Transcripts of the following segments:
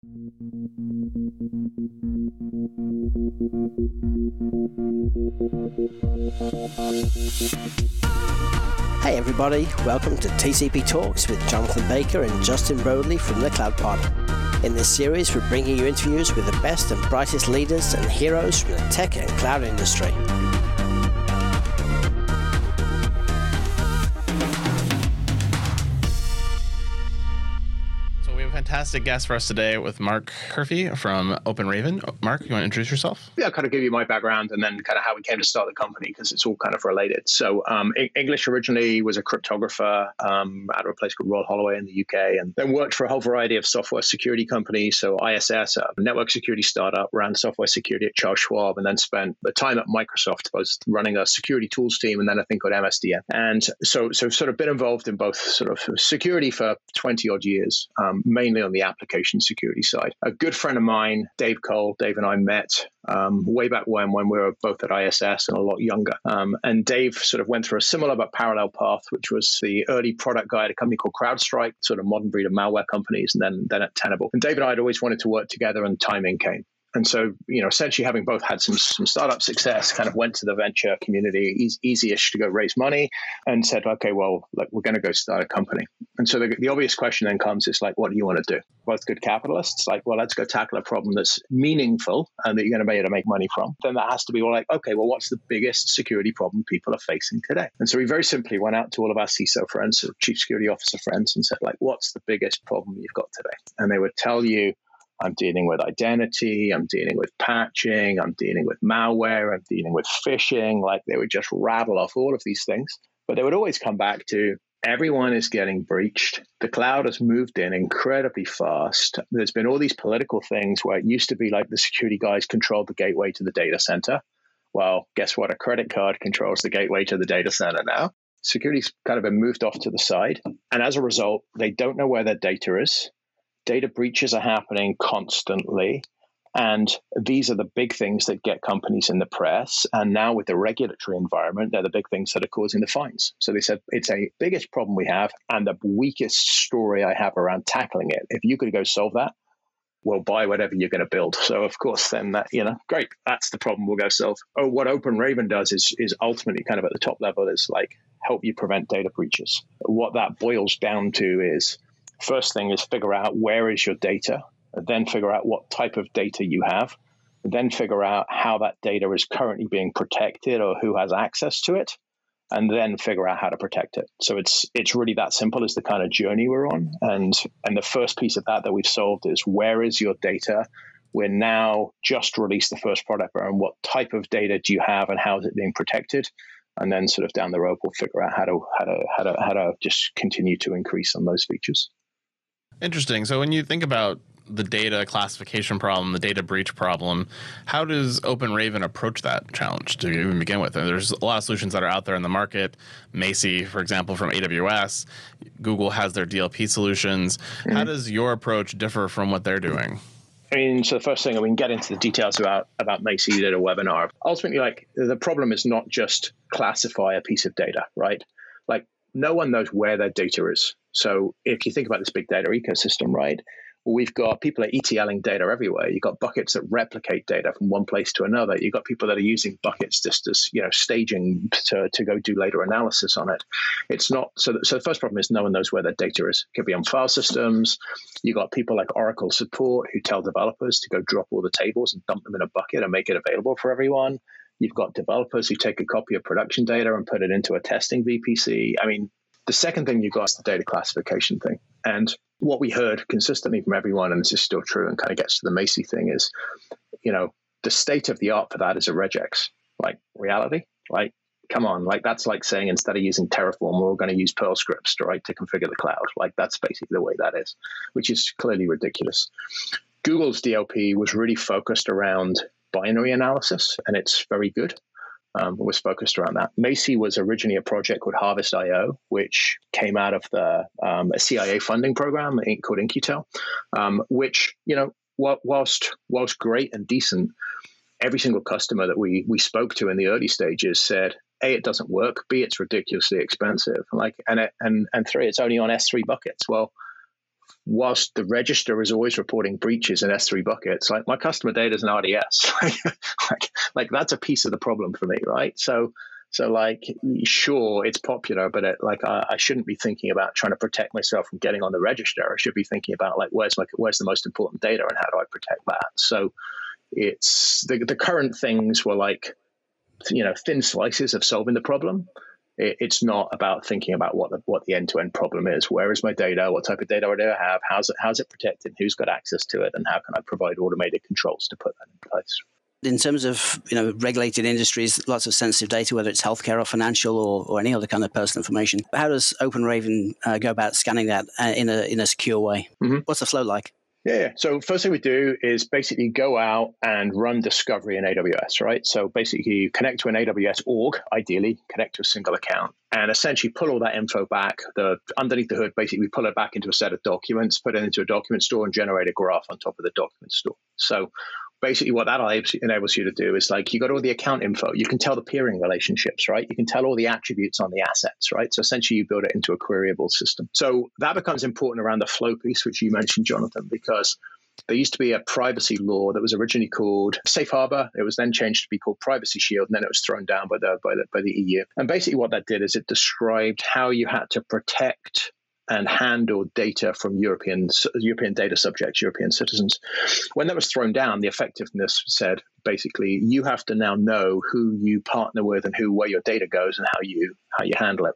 Hey everybody, welcome to TCP Talks with Jonathan Baker and Justin Brodley from the Cloud Pod. In this series, we're bringing you interviews with the best and brightest leaders and heroes from the tech and cloud industry. Fantastic guest for us today with Mark Curphey from Open Raven. Mark, you want to introduce yourself? Yeah, I'll kind of give you my background and then kind of how we came to start the company because it's all kind of related. So, um, English originally was a cryptographer um, at a place called Royal Holloway in the UK, and then worked for a whole variety of software security companies. So, ISS, a network security startup, ran software security at Charles Schwab, and then spent the time at Microsoft, both running a security tools team and then a thing called MSDN. And so, so sort of been involved in both sort of security for 20 odd years, um, mainly on the application security side. A good friend of mine, Dave Cole, Dave and I met um, way back when, when we were both at ISS and a lot younger. Um, and Dave sort of went through a similar but parallel path, which was the early product guy at a company called CrowdStrike, sort of modern breed of malware companies, and then then at Tenable. And Dave and I had always wanted to work together, and timing came and so you know essentially having both had some some startup success kind of went to the venture community easy, easy-ish to go raise money and said okay well like we're going to go start a company. And so the, the obvious question then comes is like what do you want to do? Both good capitalists like well let's go tackle a problem that's meaningful and that you're going to be able to make money from. Then that has to be like okay well what's the biggest security problem people are facing today? And so we very simply went out to all of our CISO friends or chief security officer friends and said like what's the biggest problem you've got today? And they would tell you I'm dealing with identity, I'm dealing with patching, I'm dealing with malware, I'm dealing with phishing. Like they would just rattle off all of these things. But they would always come back to everyone is getting breached. The cloud has moved in incredibly fast. There's been all these political things where it used to be like the security guys controlled the gateway to the data center. Well, guess what? A credit card controls the gateway to the data center now. Security's kind of been moved off to the side. And as a result, they don't know where their data is data breaches are happening constantly. And these are the big things that get companies in the press. And now with the regulatory environment, they're the big things that are causing the fines. So they said it's a biggest problem we have and the weakest story I have around tackling it. If you could go solve that, we'll buy whatever you're going to build. So of course, then that you know, great, that's the problem we'll go solve. Oh, what Open Raven does is is ultimately kind of at the top level is like help you prevent data breaches. What that boils down to is First thing is figure out where is your data, then figure out what type of data you have, then figure out how that data is currently being protected or who has access to it, and then figure out how to protect it. So it's it's really that simple as the kind of journey we're on. And and the first piece of that that we've solved is where is your data? We're now just released the first product and what type of data do you have and how is it being protected? And then sort of down the road we'll figure out how to how to how to how to just continue to increase on those features. Interesting. So when you think about the data classification problem, the data breach problem, how does Open Raven approach that challenge to even begin with? And there's a lot of solutions that are out there in the market. Macie, for example, from AWS, Google has their DLP solutions. Mm-hmm. How does your approach differ from what they're doing? I mean, so the first thing, we can get into the details about about Macie. You did a webinar. Ultimately, like the problem is not just classify a piece of data, right? Like no one knows where their data is. So if you think about this big data ecosystem, right, we've got people are ETLing data everywhere. You've got buckets that replicate data from one place to another. You've got people that are using buckets just as you know staging to, to go do later analysis on it. It's not so. So the first problem is no one knows where their data is. It could be on file systems. You've got people like Oracle support who tell developers to go drop all the tables and dump them in a bucket and make it available for everyone. You've got developers who take a copy of production data and put it into a testing VPC. I mean, the second thing you got is the data classification thing. And what we heard consistently from everyone, and this is still true and kind of gets to the Macie thing, is, you know, the state of the art for that is a regex. Like reality, like come on, like that's like saying instead of using Terraform, we're going to use Perl scripts, right, to configure the cloud. Like that's basically the way that is, which is clearly ridiculous. Google's DLP was really focused around binary analysis, and it's very good um, was focused around that. Macie was originally a project called Harvest IO, which came out of the um, a CIA funding program called In-Q-Tel, um, which you know whilst whilst great and decent, every single customer that we we spoke to in the early stages said. A, it doesn't work. B, it's ridiculously expensive. Like, and it, and and three, it's only on S three buckets. Well, whilst the register is always reporting breaches in S3 buckets, like my customer data is an RDS. like, like that's a piece of the problem for me, right? So so like, sure, it's popular, but it, like I, I, shouldn't be thinking about trying to protect myself from getting on the register. I should be thinking about like where's my where's the most important data and how do I protect that. So it's the the current things were like, you know, thin slices of solving the problem. It, it's not about thinking about what the what the end to end problem is. Where is my data? What type of data do I have? How's it how's it protected? Who's got access to it? And how can I provide automated controls to put that in place? in terms of you know regulated industries, lots of sensitive data, whether it's healthcare or financial or, or any other kind of personal information. How does OpenRaven uh, go about scanning that uh, in a in a secure way? Mm-hmm. What's the flow like? Yeah. So first thing we do is basically go out and run discovery in AWS, right? So basically you connect to an AWS org, ideally connect to a single account, and essentially pull all that info back. The underneath the hood, basically we pull it back into a set of documents, put it into a document store, and generate a graph on top of the document store. So basically what that enables you to do is like you got all the account info you can tell the peering relationships right you can tell all the attributes on the assets right so essentially you build it into a queryable system so that becomes important around the flow piece which you mentioned jonathan because there used to be a privacy law that was originally called Safe Harbor. It was then changed to be called Privacy Shield, and then it was thrown down by the by the by the EU. And basically, what that did is it described how you had to protect and handle data from European European data subjects, European citizens. When that was thrown down, the effectiveness said basically you have to now know who you partner with and who where your data goes and how you how you handle it.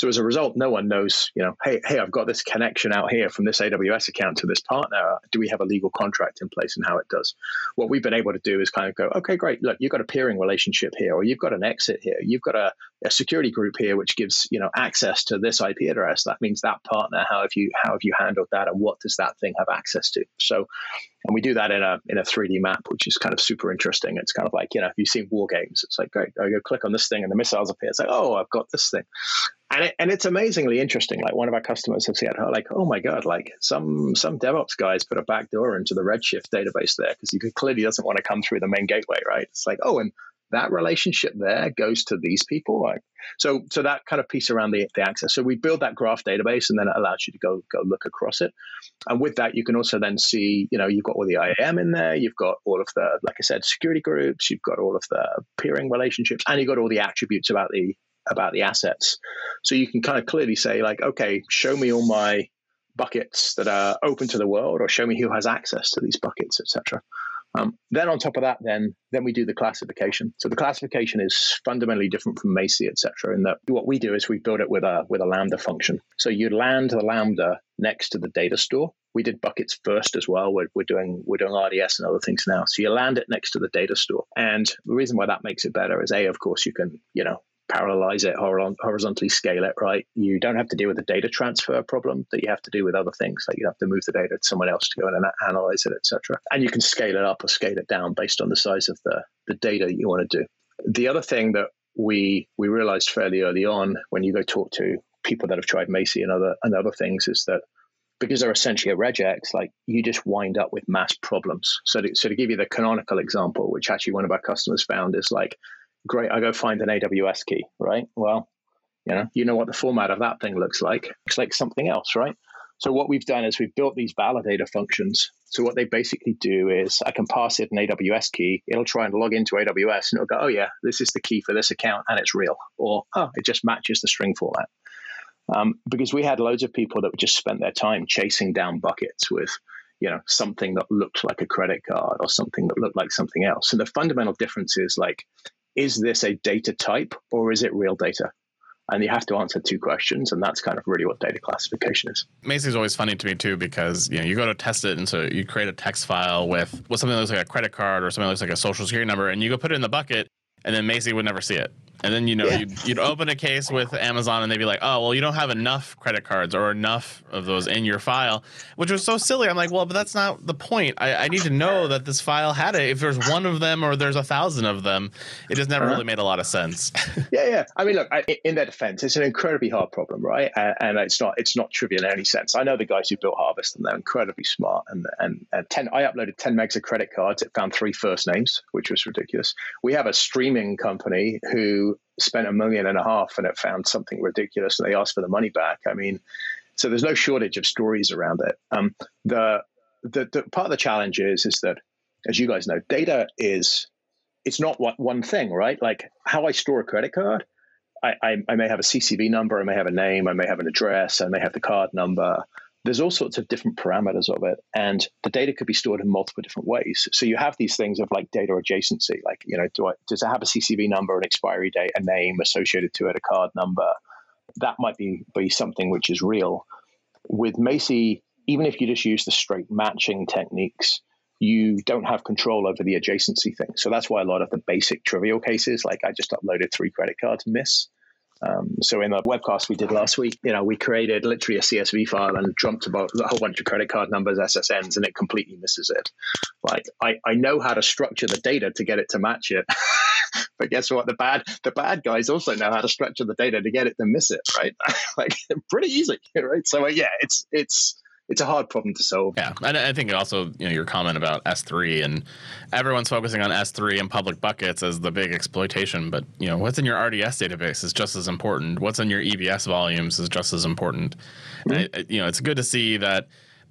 So as a result, no one knows, you know, hey, hey, I've got this connection out here from this AWS account to this partner. Do we have a legal contract in place and how it does? What we've been able to do is kind of go, okay, great. Look, you've got a peering relationship here, or you've got an exit here. You've got a, a security group here, which gives, you know, access to this IP address. That means that partner, how have you, how have you handled that? And what does that thing have access to? So, and we do that in a, in a 3D map, which is kind of super interesting. It's kind of like, you know, if you've seen war games, it's like, great, I go click on this thing and the missiles appear. It's like, oh, I've got this thing and it, and it's amazingly interesting. Like one of our customers has said, like, oh my god, like some some DevOps guys put a backdoor into the Redshift database there because he clearly doesn't want to come through the main gateway, right? It's like, oh, and that relationship there goes to these people, right so. So that kind of piece around the, the access. So we build that graph database, and then it allows you to go go look across it. And with that, you can also then see, you know, you've got all the IAM in there, you've got all of the, like I said, security groups, you've got all of the peering relationships, and you've got all the attributes about the about the assets. So you can kind of clearly say, like, okay, show me all my buckets that are open to the world, or show me who has access to these buckets, etc. Um, then on top of that, then then we do the classification. So the classification is fundamentally different from Macie, etc. In that what we do is we build it with a with a lambda function. So you land the lambda next to the data store. We did buckets first as well. We're, we're doing we're doing RDS and other things now. So you land it next to the data store. And the reason why that makes it better is a, of course, you can you know parallelize it, horizontally scale it, right? You don't have to deal with the data transfer problem that you have to do with other things. Like you have to move the data to someone else to go in and analyze it, etc. And you can scale it up or scale it down based on the size of the, the data you want to do. The other thing that we we realized fairly early on when you go talk to people that have tried Macie and other and other things is that because they're essentially a regex, like you just wind up with mass problems. So to, so to give you the canonical example, which actually one of our customers found is like great, I go find an AWS key, right? Well, you know, you know what the format of that thing looks like. It's like something else, right? So what we've done is we've built these validator functions. So what they basically do is I can pass it an AWS key. It'll try and log into AWS and it'll go, oh yeah, this is the key for this account and it's real. Or oh, it just matches the string format. Um, because we had loads of people that just spent their time chasing down buckets with, you know, something that looked like a credit card or something that looked like something else. And the fundamental difference is like is this a data type or is it real data? And you have to answer two questions, and that's kind of really what data classification is. Macie is always funny to me too because you know you go to test it, and so you create a text file with with something that looks like a credit card or something that looks like a social security number, and you go put it in the bucket, and then macie would never see it. And then you know yeah. you'd, you'd, open a case with Amazon and they'd be like, "Oh, well, you don't have enough credit cards or enough of those in your file," which was so silly. I'm like, "Well, but that's not the point. I, I need to know that this file had it. If there's one of them or there's a thousand of them, it just never uh-huh. really made a lot of sense." yeah, yeah. I mean, look, I, in their defense, it's an incredibly hard problem, right? And, and, it's not it's not trivial in any sense. I know the guys who built Harvest and they're incredibly smart. And and, and ten, I uploaded ten megs of credit cards. It found three first names, which was ridiculous. We have a streaming company who spent a million and a half and it found something ridiculous and they asked for the money back. I mean, So there's no shortage of stories around it. Um, the, the, the part of the challenge is is that, as you guys know, data is it's not one thing, right? Like how I store a credit card. I, I, I may have a CCV number, I may have a name, I may have an address, I may have the card number there's all sorts of different parameters of it and the data could be stored in multiple different ways. So you have these things of like data adjacency like you know do I, does it have a ccv number an expiry date a name associated to it a card number? That might be be something which is real. With macie even if you just use the straight matching techniques you don't have control over the adjacency thing. So that's why a lot of the basic trivial cases like i just uploaded three credit cards miss um, so in the webcast we did last week, you know, we created literally a CSV file and dumped about a whole bunch of credit card numbers, SSNs, and it completely misses it. Like I, I know how to structure the data to get it to match it. but guess what? The bad the bad guys also know how to structure the data to get it to miss it, right? like pretty easy, right? So uh, yeah, it's it's it's a hard problem to solve. Yeah, and I think also you know your comment about S3 and everyone's focusing on S3 and public buckets as the big exploitation, but you know what's in your RDS database is just as important. What's in your EBS volumes is just as important. Mm-hmm. I, you know, it's good to see that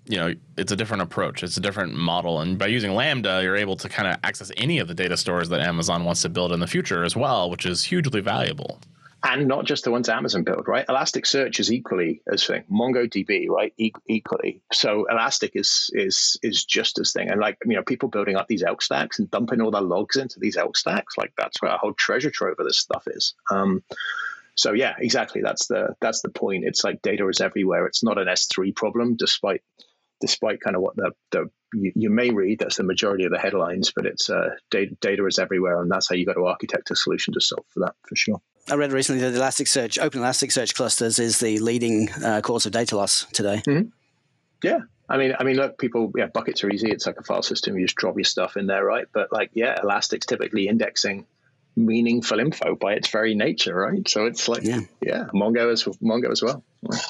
you know it's a different approach it's a different model and by using lambda you're able to kind of access any of the data stores that amazon wants to build in the future as well which is hugely valuable and not just the ones Amazon build, right? Elasticsearch is equally as thing. MongoDB, right? E- equally. So Elastic is is is just as thing. And like you know, people building up these Elk stacks and dumping all their logs into these Elk stacks, like that's where a whole treasure trove of this stuff is. Um, so yeah, exactly. That's the that's the point. It's like data is everywhere. It's not an S3 problem, despite despite kind of what the, the you, you, may read that's the majority of the headlines, but it's uh, data, data is everywhere, and that's how you got to architect a solution to solve for that for sure. I read recently that Elasticsearch, Open Elasticsearch clusters is the leading uh, cause of data loss today. Mm-hmm. Yeah, I mean, I mean, look, people, yeah, buckets are easy. It's like a file system. You just drop your stuff in there, right? But like, yeah, Elastic's typically indexing meaningful info by its very nature, right? So it's like, yeah, yeah Mongo as Mongo as well.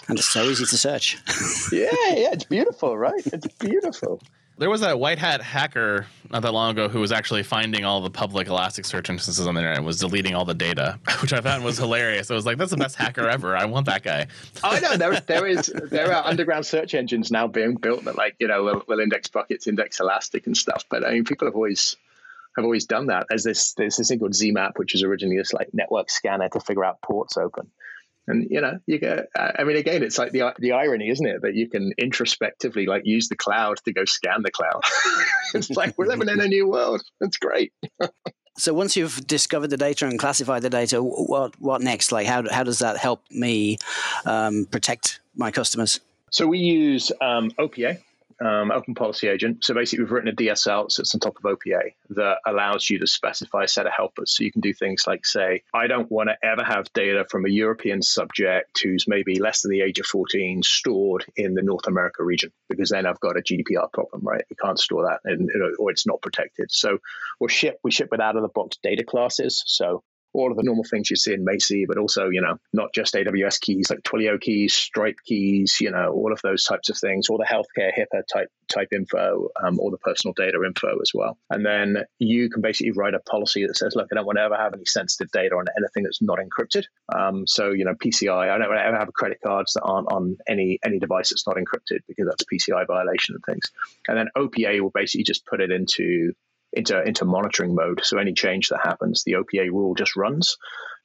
And it's so easy to search. yeah, yeah, it's beautiful, right? It's beautiful. There was that white hat hacker not that long ago who was actually finding all the public Elasticsearch instances on the internet and was deleting all the data, which I found was hilarious. I was like, that's the best hacker ever. I want that guy. Oh, I know there, there is there are underground search engines now being built that like you know will, will index buckets, index Elastic and stuff. But I mean, people have always have always done that. As this there's this thing called ZMAP, which is originally this like network scanner to figure out ports open. And you know, you get. I mean, again, it's like the the irony, isn't it, that you can introspectively like use the cloud to go scan the cloud. it's like we're living in a new world. It's great. so once you've discovered the data and classified the data, what what next? Like, how how does that help me um, protect my customers? So we use um, OPA, um, Open Policy Agent. So basically, we've written a DSL that sits on top of OPA that allows you to specify a set of helpers. So you can do things like say, I don't want to ever have data from a European subject who's maybe less than the age of 14 stored in the North America region, because then I've got a GDPR problem, right? You can't store that, and, or it's not protected. So we ship we ship with out of the box data classes. So all of the normal things you see in Macie, but also, you know, not just AWS keys like Twilio keys, Stripe keys, you know, all of those types of things, all the healthcare HIPAA type type info, um, all the personal data info as well. And then you can basically write a policy that says, look, I don't want to ever have any sensitive data on anything that's not encrypted. Um, so, you know, PCI, I don't want to ever have credit cards that aren't on any any device that's not encrypted because that's a PCI violation and things. And then OPA will basically just put it into into into monitoring mode. So any change that happens, the OPA rule just runs,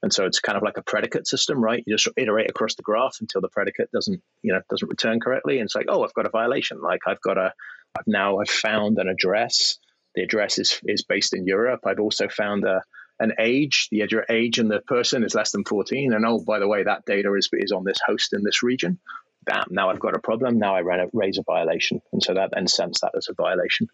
and so it's kind of like a predicate system, right? You just iterate across the graph until the predicate doesn't you know doesn't return correctly, and it's like, oh, I've got a violation. Like I've got a I've now I've found an address. The address is is based in Europe. I've also found a an age, the age and the person is less than 14. And oh, by the way, that data is, is on this host in this region. Bam, now I've got a problem. Now I ran a, raise a violation. And so that then sends that as a violation.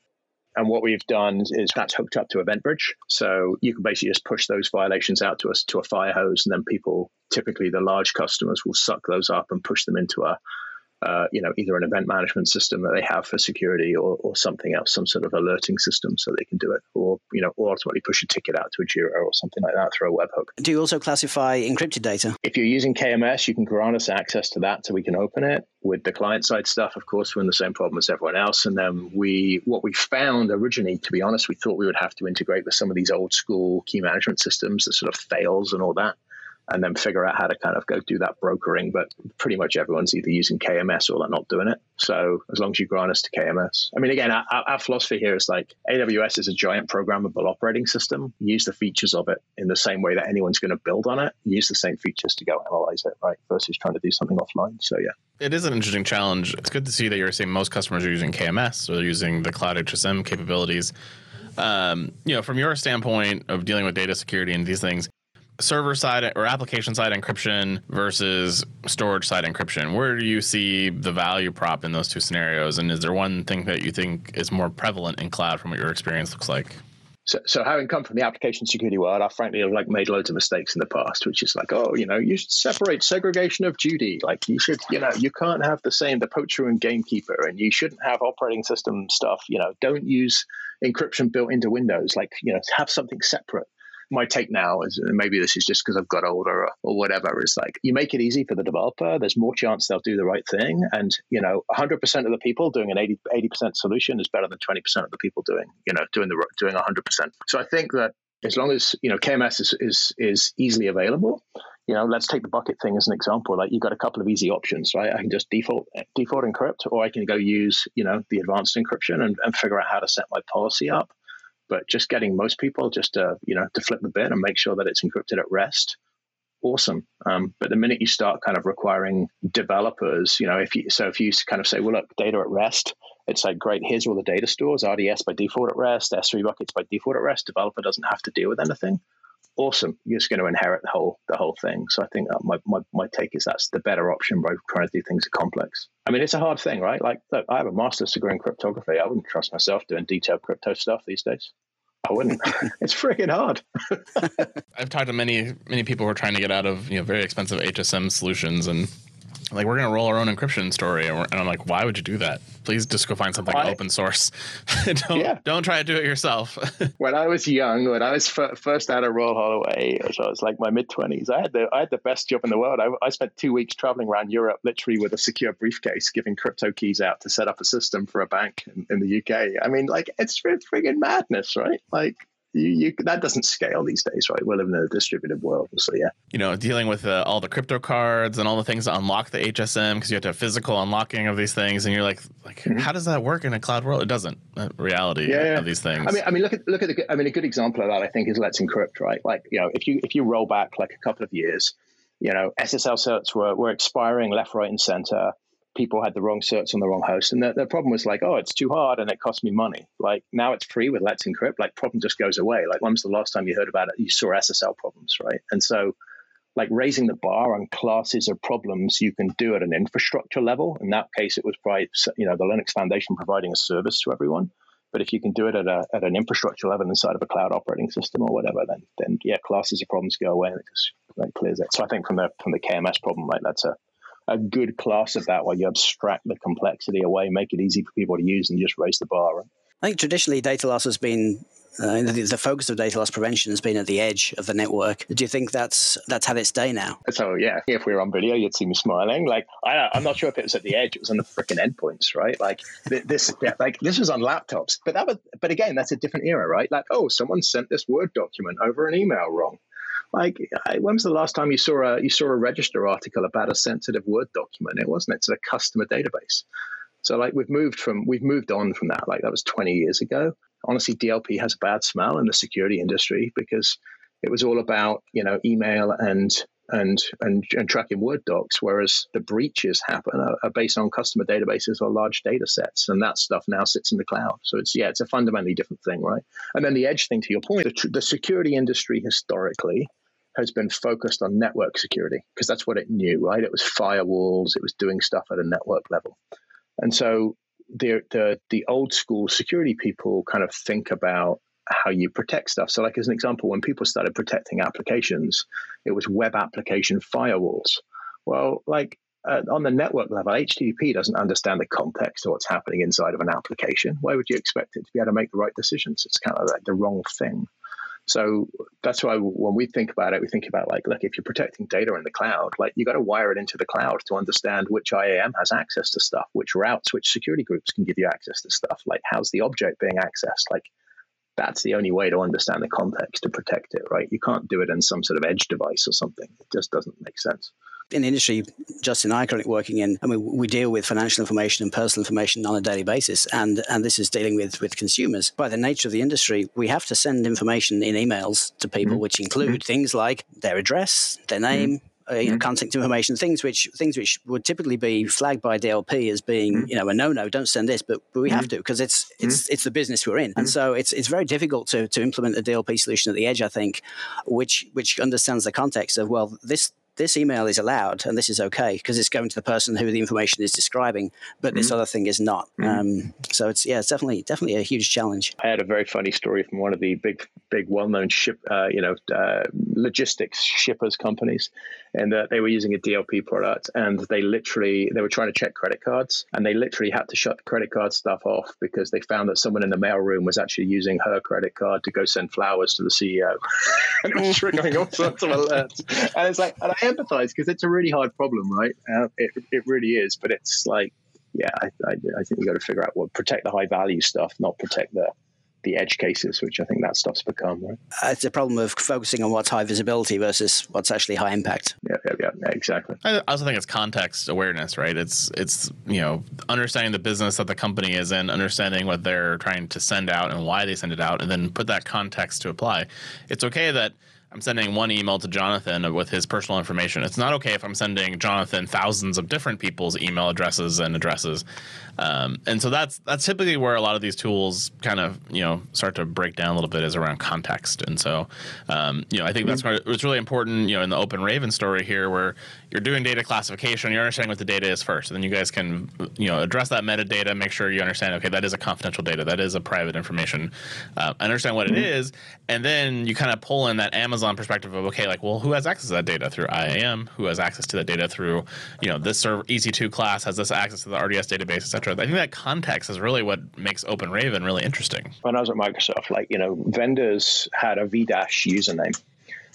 And what we've done is that's hooked up to EventBridge. So you can basically just push those violations out to us to a fire hose, and then people, typically the large customers, will suck those up and push them into a uh, you know, either an event management system that they have for security or, or something else, some sort of alerting system so they can do it, or you know, or ultimately push a ticket out to a Jira or something like that through a webhook. Do you also classify encrypted data? If you're using KMS, you can grant us access to that so we can open it. With the client side stuff, of course, we're in the same problem as everyone else. And then we, what we found originally, to be honest, we thought we would have to integrate with some of these old school key management systems that sort of fails and all that and then figure out how to kind of go do that brokering. But pretty much everyone's either using KMS or they're not doing it. So as long as you grant us to KMS, I mean, again, our, our philosophy here is like AWS is a giant programmable operating system. Use the features of it in the same way that anyone's going to build on it. Use the same features to go analyze it, right? Versus trying to do something offline. So yeah. It is an interesting challenge. It's good to see that you're saying most customers are using KMS or they're using the cloud HSM capabilities. Um, you know, from your standpoint of dealing with data security and these things, server side or application side encryption versus storage side encryption where do you see the value prop in those two scenarios and is there one thing that you think is more prevalent in cloud from what your experience looks like so, so having come from the application security world, I frankly have like made loads of mistakes in the past, which is like, oh, you know, you should separate segregation of duty. Like you should, you know, you can't have the same the poacher and gamekeeper, and you shouldn't have operating system stuff. You know, don't use encryption built into Windows. Like, you know, have something separate my take now is maybe this is just because I've got older or, or, whatever. Is like you make it easy for the developer. There's more chance they'll do the right thing, and you know, 100% of the people doing an 80 percent solution is better than 20% of the people doing you know doing the doing 100%. So I think that as long as you know KMS is is, is easily available. You know, let's take the bucket thing as an example. Like you've got a couple of easy options, right? I can just default default encrypt, or I can go use, you know, the advanced encryption and, and figure out how to set my policy up but just getting most people just to you know to flip the bit and make sure that it's encrypted at rest awesome. Um, but the minute you start kind of requiring developers you know if you so if you kind of say well look data at rest it's like great here's all the data stores rds by default at rest s3 buckets by default at rest developer doesn't have to deal with anything awesome. You're just going to inherit the whole the whole thing. So i think my, my, my take is that's the better option by trying to do things complex. I mean it's a hard thing right? Like look i have a master's degree in cryptography. I wouldn't trust myself doing detailed crypto stuff these days. I wouldn't. it's freaking hard. I've talked to many many people who are trying to get out of you know very expensive HSM solutions, and like we're gonna roll our own encryption story, and, and I'm like, why would you do that? Please just go find something I, open source. don't yeah. don't try to do it yourself. when I was young, when I was f- first out of Royal Holloway, so I was like my mid twenties, I had the I had the best job in the world. I, I spent two weeks traveling around Europe, literally with a secure briefcase, giving crypto keys out to set up a system for a bank in, in the UK. I mean, like it's, it's friggin' madness, right? Like you, you, that doesn't scale these days, right? We're living in a distributed world, so yeah. You know, dealing with uh, all the crypto cards and all the things to unlock the HSM because you have to have physical unlocking of these things, and you're like, like, mm-hmm. how does that work in a cloud world? It doesn't. Uh, reality yeah, yeah. of these things. I mean, I mean, look at look at the. I mean, a good example of that, I think, is Let's Encrypt, right? Like, you know, if you if you roll back like a couple of years, you know, SSL certs were were expiring left, right, and center people had the wrong certs on the wrong host. And the, problem was like, oh, it's too hard and it costs me money. Like now it's free with Let's Encrypt. Like problem just goes away. Like when was the last time you heard about it? You saw SSL problems, right? And so like raising the bar on classes of problems you can do at an infrastructure level. In that case, it was probably, you know, the Linux Foundation providing a service to everyone. But if you can do it at, a, at an infrastructure level inside of a cloud operating system or whatever, then then yeah, classes of problems go away and it just like clears it. So I think from the from the KMS problem, like that's a a good class of that where you abstract the complexity away, make it easy for people to use, and just raise the bar. Right? I think traditionally data loss has been uh, the, the, focus of data loss prevention has been at the edge of the network. Do you think that's that's had its day now? So yeah, if we were on video, you'd see me smiling. Like I, am not sure if it was at the edge; it was on the freaking endpoints, right? Like this, yeah, like this was on laptops. But that was, but again, that's a different era, right? Like oh, someone sent this Word document over an email wrong. Like, when was the last time you saw a you saw a register article about a sensitive Word document? It wasn't. It's a customer database. So, like, we've moved from we've moved on from that. Like, that was 20 years ago. Honestly, DLP has a bad smell in the security industry because it was all about you know email and and and, and tracking Word docs, whereas the breaches happen are, are, based on customer databases or large data sets, and that stuff now sits in the cloud. So it's yeah, it's a fundamentally different thing, right? And then the edge thing, to your point, the, the security industry historically has been focused on network security because that's what it knew, right? It was firewalls, it was doing stuff at a network level. And so the, the, the old school security people kind of think about how you protect stuff. So, like as an example, when people started protecting applications, it was web application firewalls. Well, like uh, on the network level, HTTP doesn't understand the context of what's happening inside of an application. Why would you expect it to be able to make the right decisions? It's kind of like the wrong thing. So that's why when we think about it, we think about like, look, if you're protecting data in the cloud, like you got to wire it into the cloud to understand which IAM has access to stuff, which routes, which security groups can give you access to stuff. Like, how's the object being accessed? Like, that's the only way to understand the context to protect it, right? You can't do it in some sort of edge device or something. It just doesn't make sense in the industry Justin and I are currently working in, I mean, we deal with financial information and personal information on a daily basis, and and this is dealing with with consumers. By the nature of the industry, we have to send information in emails to people, mm-hmm. which include mm-hmm. things like their address, their name, mm-hmm uh, you know, mm-hmm. contact information, things which things which would typically be flagged by DLP as being mm-hmm. you know a no no, don't send this, but, but we mm-hmm. have to because it's it's it's the business we're in, and so it's it's very difficult to to implement a DLP solution at the edge. I think, which which understands the context of well this this email is allowed and this is okay because it's going to the person who the information is describing, but this mm-hmm. other thing is not. Mm-hmm. Um, so it's yeah, it's definitely definitely a huge challenge. I had a very funny story from one of the big big well known ship uh, you know uh, logistics shippers companies, and uh, they were using a DLP product and they literally they were trying to check credit cards and they literally had to shut credit card stuff off because they found that someone in the mailroom was actually using her credit card to go send flowers to the CEO, and it was triggering all sorts of alerts. And it's like, and I empathize because it's a really hard problem, right? Uh, it, it really is, but it's like, yeah, I, I, I think you got to figure out what protect the high value stuff, not protect the the edge cases, which I think that stuff's become. Right? Uh, it's a problem of focusing on what's high visibility versus what's actually high impact. Yeah, yeah, yeah, yeah, exactly. I also think it's context awareness, right? It's it's you know understanding the business that the company is in, understanding what they're trying to send out and why they send it out, and then put that context to apply. It's okay that I'm sending one email to Jonathan with his personal information. It's not okay if I'm sending Jonathan thousands of different people's email addresses and addresses. Um, and so that's that's typically where a lot of these tools kind of you know start to break down a little bit is around context. And so um, you know I think that's mm-hmm. what's really important. You know in the Open Raven story here, where you're doing data classification, you're understanding what the data is first, and then you guys can you know address that metadata, make sure you understand okay that is a confidential data, that is a private information, uh, understand what mm-hmm. it is, and then you kind of pull in that Amazon perspective of okay like well who has access to that data through IAM, who has access to that data through you know this server EC2 class has this access to the RDS database, I think that context is really what makes Open Raven really interesting. When I was at Microsoft, like, you know, vendors had a VDASH username.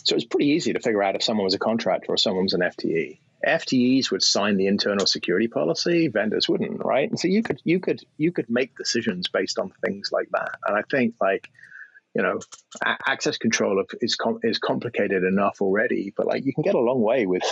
So it was pretty easy to figure out if someone was a contractor or someone was an FTE. FTEs would sign the internal security policy, vendors wouldn't, right? And so you could you could you could make decisions based on things like that. And I think like you know, access control is com- is complicated enough already, but like you can get a long way with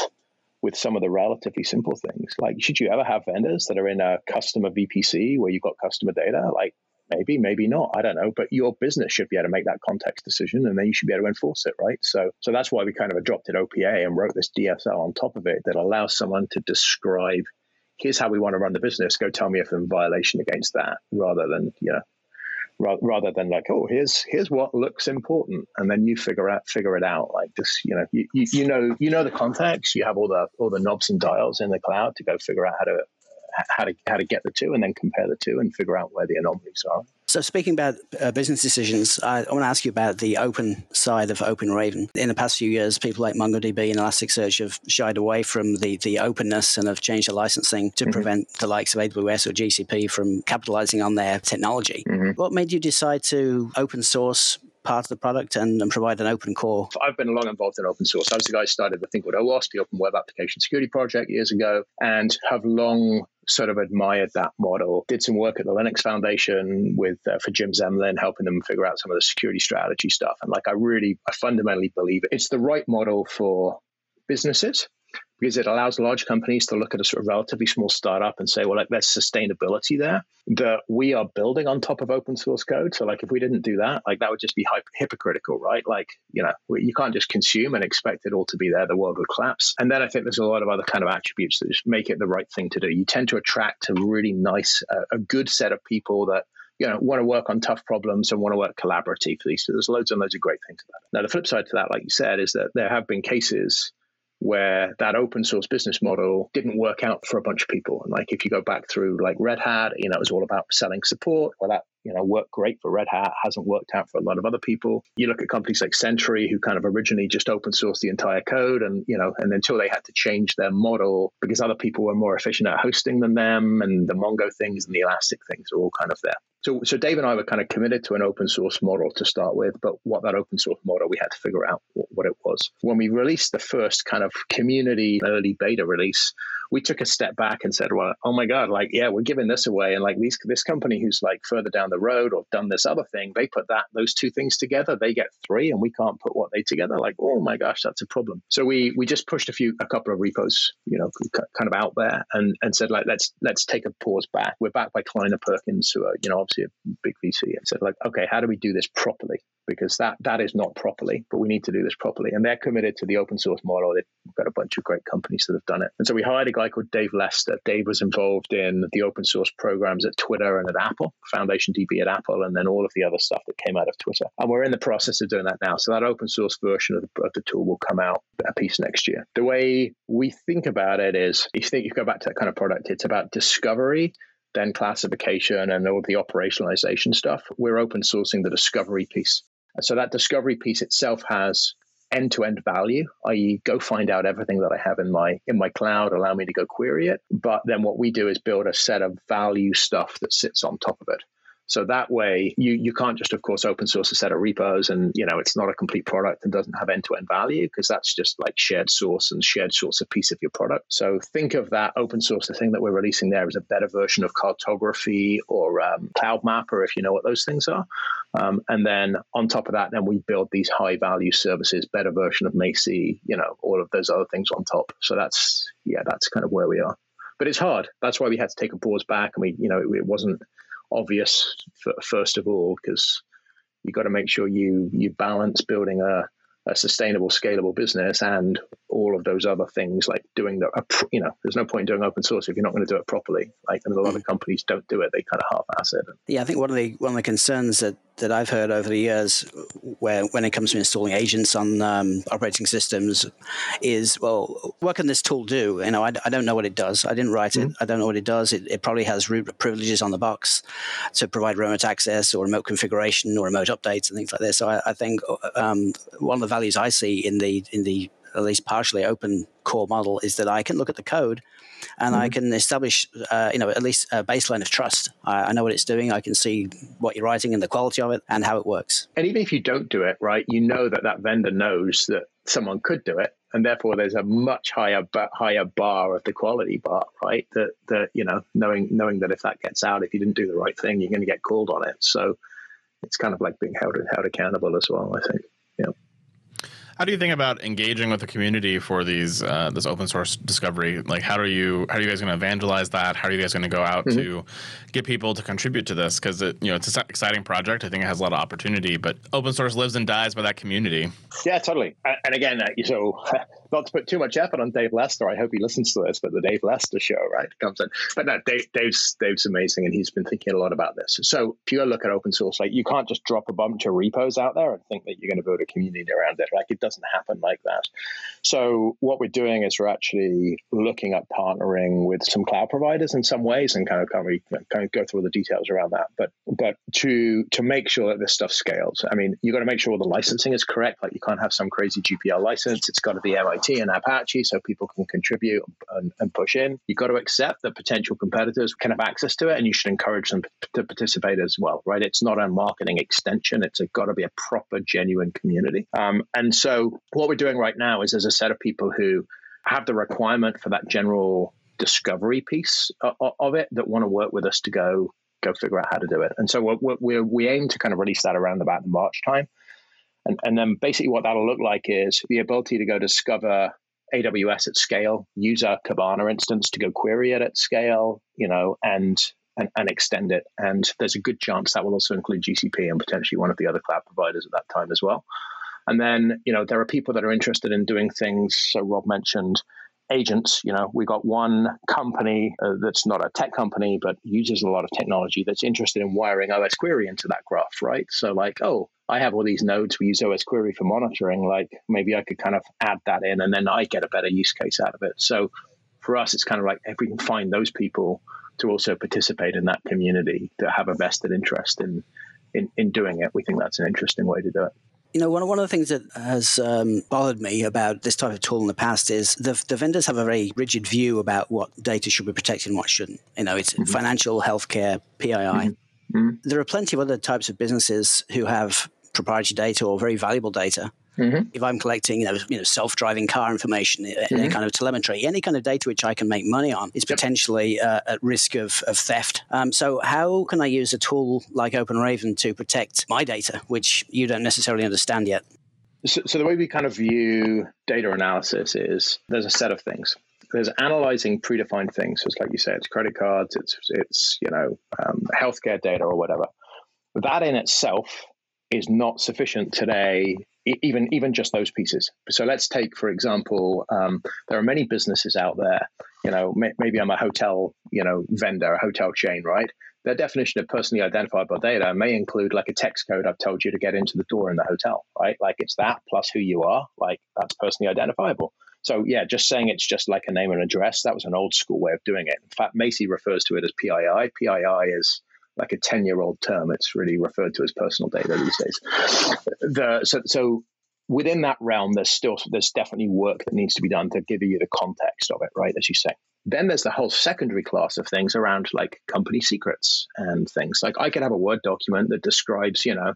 with some of the relatively simple things. Like, should you ever have vendors that are in a customer VPC where you've got customer data? Like, maybe, maybe not. I don't know. But your business should be able to make that context decision, and then you should be able to enforce it, right? So, so that's why we kind of adopted OPA and wrote this DSL on top of it that allows someone to describe. Here's how we want to run the business. Go tell me if there's a violation against that, rather than you know rather than like oh here's here's what looks important and then you figure out figure it out like this you know you, you, you know you know the context you have all the all the knobs and dials in the cloud to go figure out how to how to how to get the two and then compare the two and figure out where the anomalies are so, speaking about uh, business decisions, I, I, want to ask you about the open side of Open Raven. In the past few years, people like MongoDB and Elasticsearch have shied away from the, the openness and have changed the licensing to mm-hmm. prevent the likes of AWS or GCP from capitalizing on their technology. Mm-hmm. What made you decide to open source part of the product and, and, provide an open core? I've been long involved in open source. I was the guy who started the thing called OWASP, the Open Web Application Security Project, years ago, and have long sort of admired that model. Did some work at the Linux Foundation with uh, for Jim Zemlin, helping them figure out some of the security strategy stuff. And like, I really, I fundamentally believe it's the right model for businesses because it allows large companies to look at a sort of relatively small startup and say, well, like there's sustainability there that we are building on top of open source code. So like if we didn't do that, like that would just be hypocritical, right? Like, you know, you can't just consume and expect it all to be there. The world would collapse. And then I think there's a lot of other kind of attributes that just make it the right thing to do. You tend to attract a really nice, uh, a good set of people that you know want to work on tough problems and want to work collaboratively. So there's loads and loads of great things about it. Now the flip side to that, like you said, is that there have been cases where that open source business model didn't work out for a bunch of people. And like if you go back through like Red Hat, you know, it was all about selling support. Well, that you know worked great for Red Hat, hasn't worked out for a lot of other people. You look at companies like Sentry, who kind of originally just open sourced the entire code, and you know, and until they had to change their model because other people were more efficient at hosting than them, and the Mongo things and the Elastic things are all kind of there. So, so Dave and I were kind of committed to an open source model to start with, but what that open source model, we had to figure out what, what it was. When we released the first kind of community early beta release, we took a step back and said, well, oh my God, like, yeah, we're giving this away. And like these, this company who's like further down the road or done this other thing, they put that, those two things together, they get three and we can't put what they together. Like, oh my gosh, that's a problem. So we, we just pushed a few, a couple of repos, you know, kind of out there and, and said like, let's, let's take a pause back. We're backed by Kleiner Perkins, who are, you know, obviously a big VC and said like, okay, how do we do this properly? Because that, that is not properly, but we need to do this properly. And they're committed to the open source model. They've got a bunch of great companies that have done it. And so we hired a guy called Dave Lester. Dave was involved in the open source programs at Twitter and at Apple, Foundation DB at Apple, and then all of the other stuff that came out of Twitter. And we're in the process of doing that now. So that open source version of the, of the tool will come out a piece next year. The way we think about it is, if you think you go back to that kind of product, it's about discovery then classification and all the operationalization stuff. We're open sourcing the discovery piece. So that discovery piece itself has end-to-end value, i.e., go find out everything that I have in my in my cloud, allow me to go query it. But then what we do is build a set of value stuff that sits on top of it. So that way, you you can't just, of course, open source a set of repos, and you know it's not a complete product and doesn't have end to end value because that's just like shared source and shared source a piece of your product. So think of that open source, the thing that we're releasing there, as a better version of cartography or um, Cloud Mapper, if you know what those things are. Um, and then on top of that, then we build these high value services, better version of Macie, you know, all of those other things on top. So that's yeah, that's kind of where we are. But it's hard. That's why we had to take a pause back, and we, you know, it, it wasn't obvious first of all because you've got to make sure you you balance building a a sustainable, scalable business and all of those other things like doing the, you know, there's no point in doing open source if you're not going to do it properly. Like, and a lot of mm. companies don't do it; they kind of half-ass it. Yeah, I think one of the one of the concerns that that I've heard over the years, where when it comes to installing agents on um, operating systems, is well, what can this tool do? You know, I, I don't know what it does. I didn't write mm-hmm. it. I don't know what it does. It, it, probably has root privileges on the box to provide remote access or remote configuration or remote updates and things like this. So I, I think um, one of the values I see in the in the at least partially open core model is that I can look at the code and mm-hmm. I can establish, uh, you know, at least a baseline of trust. I, I, know what it's doing. I can see what you're writing and the quality of it and how it works. And even if you don't do it right, you know that that vendor knows that someone could do it, and therefore there's a much higher higher bar of the quality bar, right? That that you know, knowing knowing that if that gets out, if you didn't do the right thing, you're going to get called on it. So it's kind of like being held held accountable as well. I think. Yeah. How do you think about engaging with the community for these uh, this open source discovery? Like, how do you how are you guys going to evangelize that? How are you guys going to go out mm-hmm. to get people to contribute to this? Because you know it's an exciting project. I think it has a lot of opportunity, but open source lives and dies by that community. Yeah, totally. And again, uh, so not to put too much effort on Dave Lester. I hope he listens to this, but the Dave Lester show, right, comes in. But no, Dave, Dave's Dave's amazing, and he's been thinking a lot about this. So if you look at open source, like you can't just drop a bunch of repos out there and think that you're going to build a community around it. Like it doesn't happen like that. So what we're doing is we're actually looking at partnering with some cloud providers in some ways, and kind of can't really kind of go through all the details around that. But but to to make sure that this stuff scales, I mean, you got to make sure the licensing is correct. Like you can't have some crazy GPL license. It's got to be MIT and Apache so people can contribute and, and push in. You've got to accept that potential competitors can have access to it and you should encourage them to participate as well, right? It's not a marketing extension. It's got to be a proper, genuine community. Um, and so what we're doing right now is there's a set of people who have the requirement for that general discovery piece of, of it that want to work with us to go go figure out how to do it. And so we we we aim to kind of release that around about March time. And, and then basically what that'll look like is the ability to go discover AWS at scale, use our Kibana instance to go query it at scale, you know, and, and, and extend it. And there's a good chance that will also include GCP and potentially one of the other cloud providers at that time as well. And then, you know, there are people that are interested in doing things. So Rob mentioned agents. You know, we got one company uh, that's not a tech company, but uses a lot of technology that's interested in wiring OS Query into that graph, right? So, like, oh, I have all these nodes. We use OS Query for monitoring. Like, maybe I could kind of add that in, and then I get a better use case out of it. So, for us, it's kind of like if we can find those people to also participate in that community that have a vested interest in in, in doing it, we think that's an interesting way to do it. You know, one, one of the things that has um, bothered me about this type of tool in the past is the, the vendors have a very rigid view about what data should be protected and what shouldn't. You know, it's mm-hmm. financial, healthcare, PII. Mm-hmm. mm-hmm. There are plenty of other types of businesses who have proprietary data or very valuable data Mm-hmm. If I'm collecting, you know, you know self-driving car information, mm-hmm. any kind of telemetry, any kind of data which I can make money on, is potentially uh, at risk of, of theft. Um, so, how can I use a tool like OpenRaven to protect my data, which you don't necessarily understand yet? So, so the way we kind of view data analysis is there's a set of things there's analyzing predefined things. So it's like you say, it's credit cards, it's it's you know um, healthcare data or whatever. That in itself is not sufficient today. Even even just those pieces. So let's take, for example, um, there are many businesses out there. You know, may, maybe I'm a hotel, you know, vendor, a hotel chain, right? Their definition of personally identifiable data may include like a text code I've told you to get into the door in the hotel, right? Like it's that plus who you are, like that's personally identifiable. So yeah, just saying it's just like a name and address, that was an old school way of doing it. In fact, Macie refers to it as PII. PII is like a 10 year old term. It's really referred to as personal data these days. The, so, so within that realm, there's still, there's definitely work that needs to be done to give you the context of it, right? As you say. Then there's the whole secondary class of things around like company secrets and things. Like I could have a Word document that describes, you know,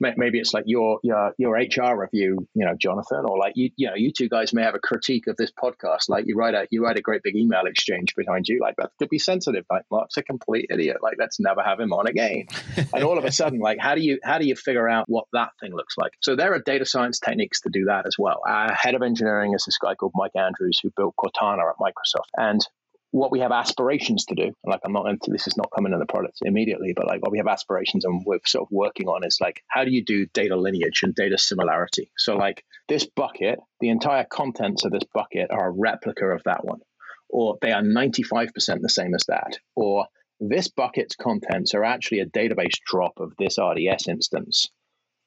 maybe it's like your your your HR review, you know, Jonathan, or like you you know you two guys may have a critique of this podcast. Like you write a you write a great big email exchange behind you, like that could be sensitive. Like Mark's a complete idiot. Like let's never have him on again. and all of a sudden, like how do you how do you figure out what that thing looks like? So there are data science techniques to do that as well. Our head of engineering is this guy called Mike Andrews who built Cortana at Microsoft, and what we have aspirations to do, like I'm not into this is not coming in the product immediately, but like what we have aspirations and we're sort of working on is like how do you do data lineage and data similarity? So like this bucket, the entire contents of this bucket are a replica of that one, or they are 95% the same as that, or this bucket's contents are actually a database drop of this RDS instance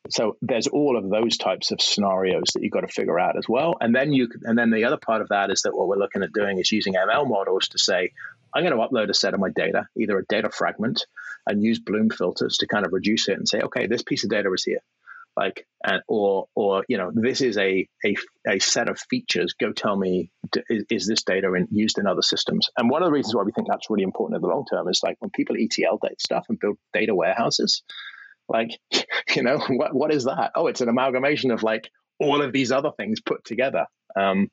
so there's all of those types of scenarios that you've got to figure out as well. And then you and then the other part of that is that what we're looking at doing is using ml models to say i'm going to upload a set of my data either a data fragment and use bloom filters to kind of reduce it and say okay this piece of data is here. Like or or you know this is a a, a set of features. Go tell me is, is this data in, used in other systems? And one of the reasons why we think that's really important in the long term is like when people etl data stuff and build data warehouses like, you know, what what is that? Oh, it's an amalgamation of like all of these other things put together. Um,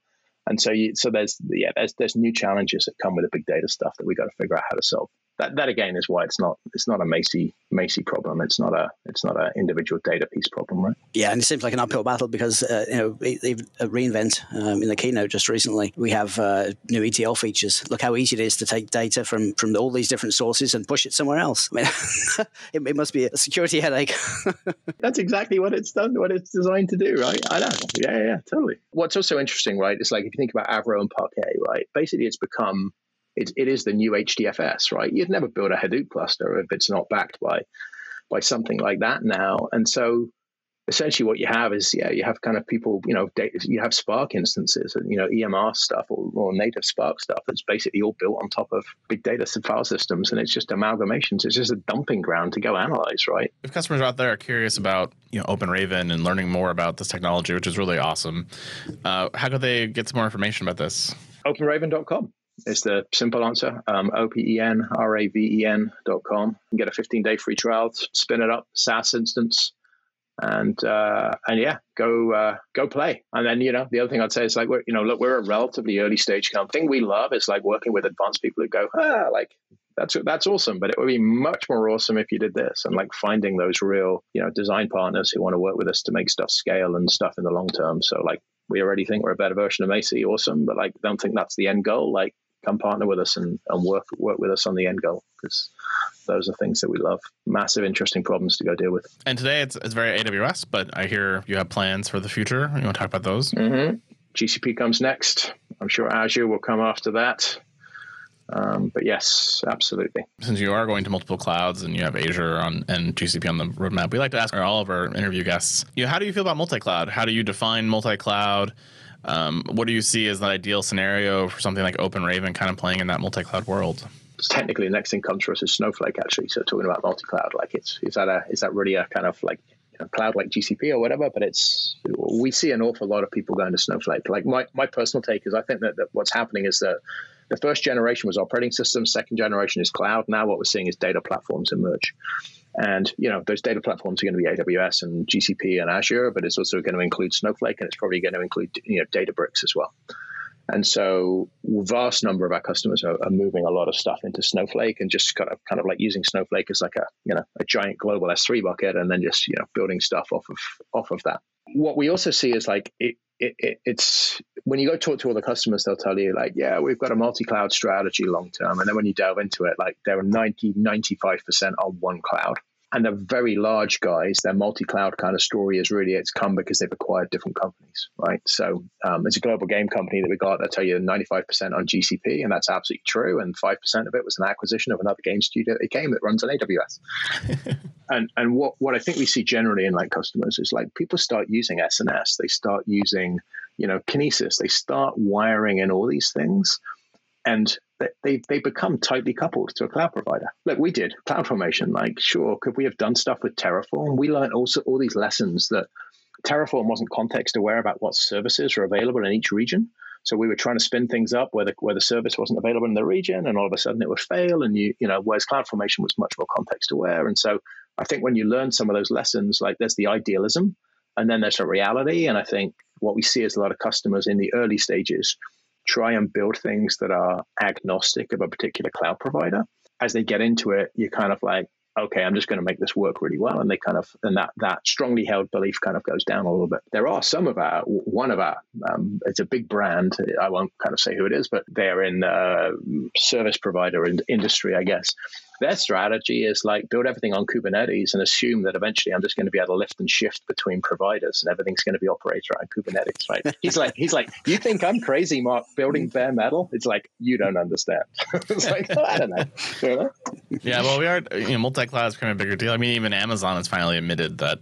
and so you, so there's yeah, there's there's new challenges that come with the big data stuff that we got to figure out how to solve that, that again is why it's not it's not a Macie Macie problem. It's not a it's not an individual data piece problem, right? Yeah, and it seems like an uphill battle because uh, you know they've reInvent um, in the keynote just recently. We have uh, new ETL features. Look how easy it is to take data from from all these different sources and push it somewhere else. I mean, it, it, must be a security headache. That's exactly what it's done, what it's designed to do, right? I know. Yeah, yeah, totally. What's also interesting, right? Is like if you think about Avro and Parquet, right? Basically, it's become it, it is the new HDFS, right? You'd never build a Hadoop cluster if it's not backed by by something like that now. And so essentially what you have is yeah you have kind of people you know you have spark instances and you know emr stuff or, or, native spark stuff that's basically all built on top of big data file systems and it's just amalgamations it's just a dumping ground to go analyze right if customers out there are curious about you know open raven and learning more about this technology which is really awesome uh, how could they get some more information about this openraven.com is the simple answer. Um, O-P-E-N-R-A-V-E-N dot com. Get a 15 day free trial, spin it up, SaaS instance. And uh, and yeah, go uh, go play. And then you know the other thing I'd say is like we're you know look we're a relatively early stage company. Thing we love is like working with advanced people who go ah like that's that's awesome. But it would be much more awesome if you did this and like finding those real you know design partners who want to work with us to make stuff scale and stuff in the long term. So like we already think we're a better version of Macie, awesome. But like don't think that's the end goal. Like come partner with us and, and work work with us on the end goal because those are things that we love. Massive, interesting problems to go deal with. And today it's, it's very AWS, but I hear you have plans for the future. You want to talk about those? Mm-hmm. GCP comes next. I'm sure Azure will come after that. Um, but yes, absolutely. Since you are going to multiple clouds and you have Azure on and GCP on the roadmap, we like to ask all of our interview guests, you know, how do you feel about multi-cloud? How do you define multi-cloud? Um, what do you see as the ideal scenario for something like Open Raven kind of playing in that multi cloud world? Technically, the next thing comes for us is Snowflake. Actually, so talking about multi cloud, like it's is that a is that really a kind of like you know, cloud like GCP or whatever? But it's we see an awful lot of people going to Snowflake. Like my my personal take is, I think that, that what's happening is that the first generation was operating systems, second generation is cloud. Now what we're seeing is data platforms emerge. And you know those data platforms are going to be AWS and GCP and Azure, but it's also going to include Snowflake and it's probably going to include you know Databricks as well. And so, vast number of our customers are, are, moving a lot of stuff into Snowflake and just kind of kind of like using Snowflake as like a you know a giant global S3 bucket, and then just you know building stuff off of off of that. What we also see is like it, it, it, it's when you go talk to all the customers, they'll tell you like, yeah, we've got a multi-cloud strategy long term, and then when you delve into it, like they're 90, 95 percent on one cloud and the very large guys, their multi-cloud kind of story is really it's come because they've acquired different companies, right? So um, it's a global game company that we got. They tell you 95% on GCP, and that's absolutely true. And 5% of it was an acquisition of another game studio that came that runs on AWS. and and what what I think we see generally in like customers is like people start using SNS, they start using you know Kinesis, they start wiring in all these things, and they they become tightly coupled to a cloud provider. Look, we did cloud formation. Like, sure, could we have done stuff with Terraform? We learned also all these lessons that Terraform wasn't context aware about what services are available in each region. So we were trying to spin things up where the where the service wasn't available in the region, and all of a sudden it would fail. And you you know, whereas CloudFormation was much more context aware. And so I think when you learn some of those lessons, like there's the idealism, and then there's a reality. And I think what we see is a lot of customers in the early stages try and build things that are agnostic of a particular cloud provider. As they get into it, you're kind of like, okay, I'm just going to make this work really well. And they kind of, and that, that strongly held belief kind of goes down a little bit. There are some of our, one of our, um, it's a big brand. I won't kind of say who it is, but they're in uh, service provider in industry, I guess their strategy is like build everything on Kubernetes and assume that eventually I'm just going to be able to lift and shift between providers and everything's going to be operated around Kubernetes, right? he's like, he's like, you think I'm crazy, Mark, building bare metal? It's like you don't understand. it's like oh, I don't know. You know. Yeah, well, we are. You know, multi-cloud is becoming a bigger deal. I mean, even Amazon has finally admitted that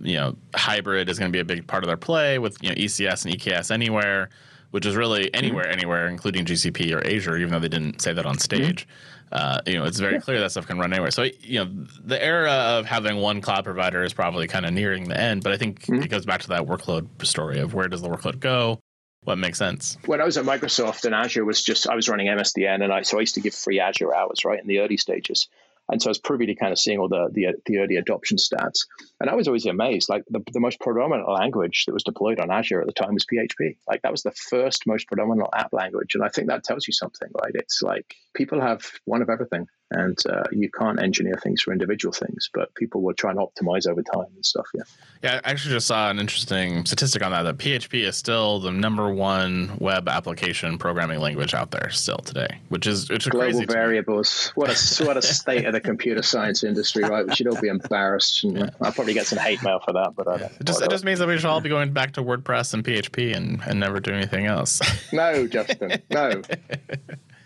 you know hybrid is going to be a big part of their play with you know ECS and EKS anywhere which is really anywhere, anywhere, including GCP or Azure, even though they didn't say that on stage. Mm-hmm uh, you know, it's very clear that stuff can run anywhere. So, you know, the era of having one cloud provider is probably kind of nearing the end. But I think mm-hmm. it goes back to that workload story of where does the workload go? What makes sense? When I was at Microsoft and Azure was just, I was running MSDN and I, so I used to give free Azure hours, right, in the early stages. And so I was privy to kind of seeing all the, the, the early adoption stats. And I was always amazed. Like the, the most predominant language that was deployed on Azure at the time was PHP. Like that was the first most predominant app language. And I think that tells you something, right? It's like people have one of everything and uh, you can't engineer things for individual things, but people will try and optimize over time and stuff. Yeah. Yeah, I actually just saw an interesting statistic on that. That PHP is still the number one web application programming language out there still today, which is which is global variables. What a what a state of the computer science industry, right? We should all be embarrassed. And, yeah. I'll probably get some hate mail for that, but I don't. It just it just means that we should all be going back to WordPress and PHP and and never do anything else. no, Justin, no.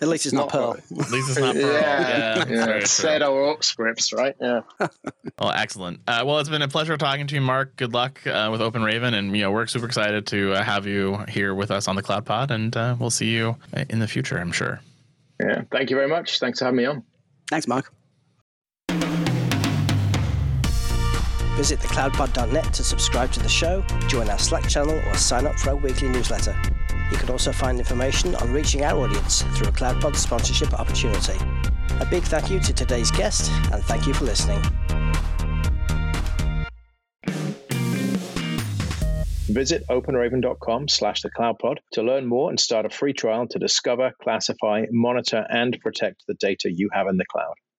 At least it's not, not Perl. At least it's not Perl. yeah, yeah. yeah. Set or scripts, right? Yeah. well, excellent. Uh, well, it's been a pleasure talking to you, Mark. Good luck uh, with Open Raven, and you know we're super excited to uh, have you here with us on the Cloud Pod, and uh, we'll see you in the future, I'm sure. Yeah. Thank you very much. Thanks for having me on. Thanks, Mark. Visit thecloudpod.net to subscribe to the show, join our Slack channel, or sign up for our weekly newsletter. You can also find information on reaching our audience through a CloudPod sponsorship opportunity. A big thank you to today's guest, and thank you for listening. Visit openraven.com slash the cloudpod to learn more and start a free trial to discover, classify, monitor, and protect the data you have in the cloud.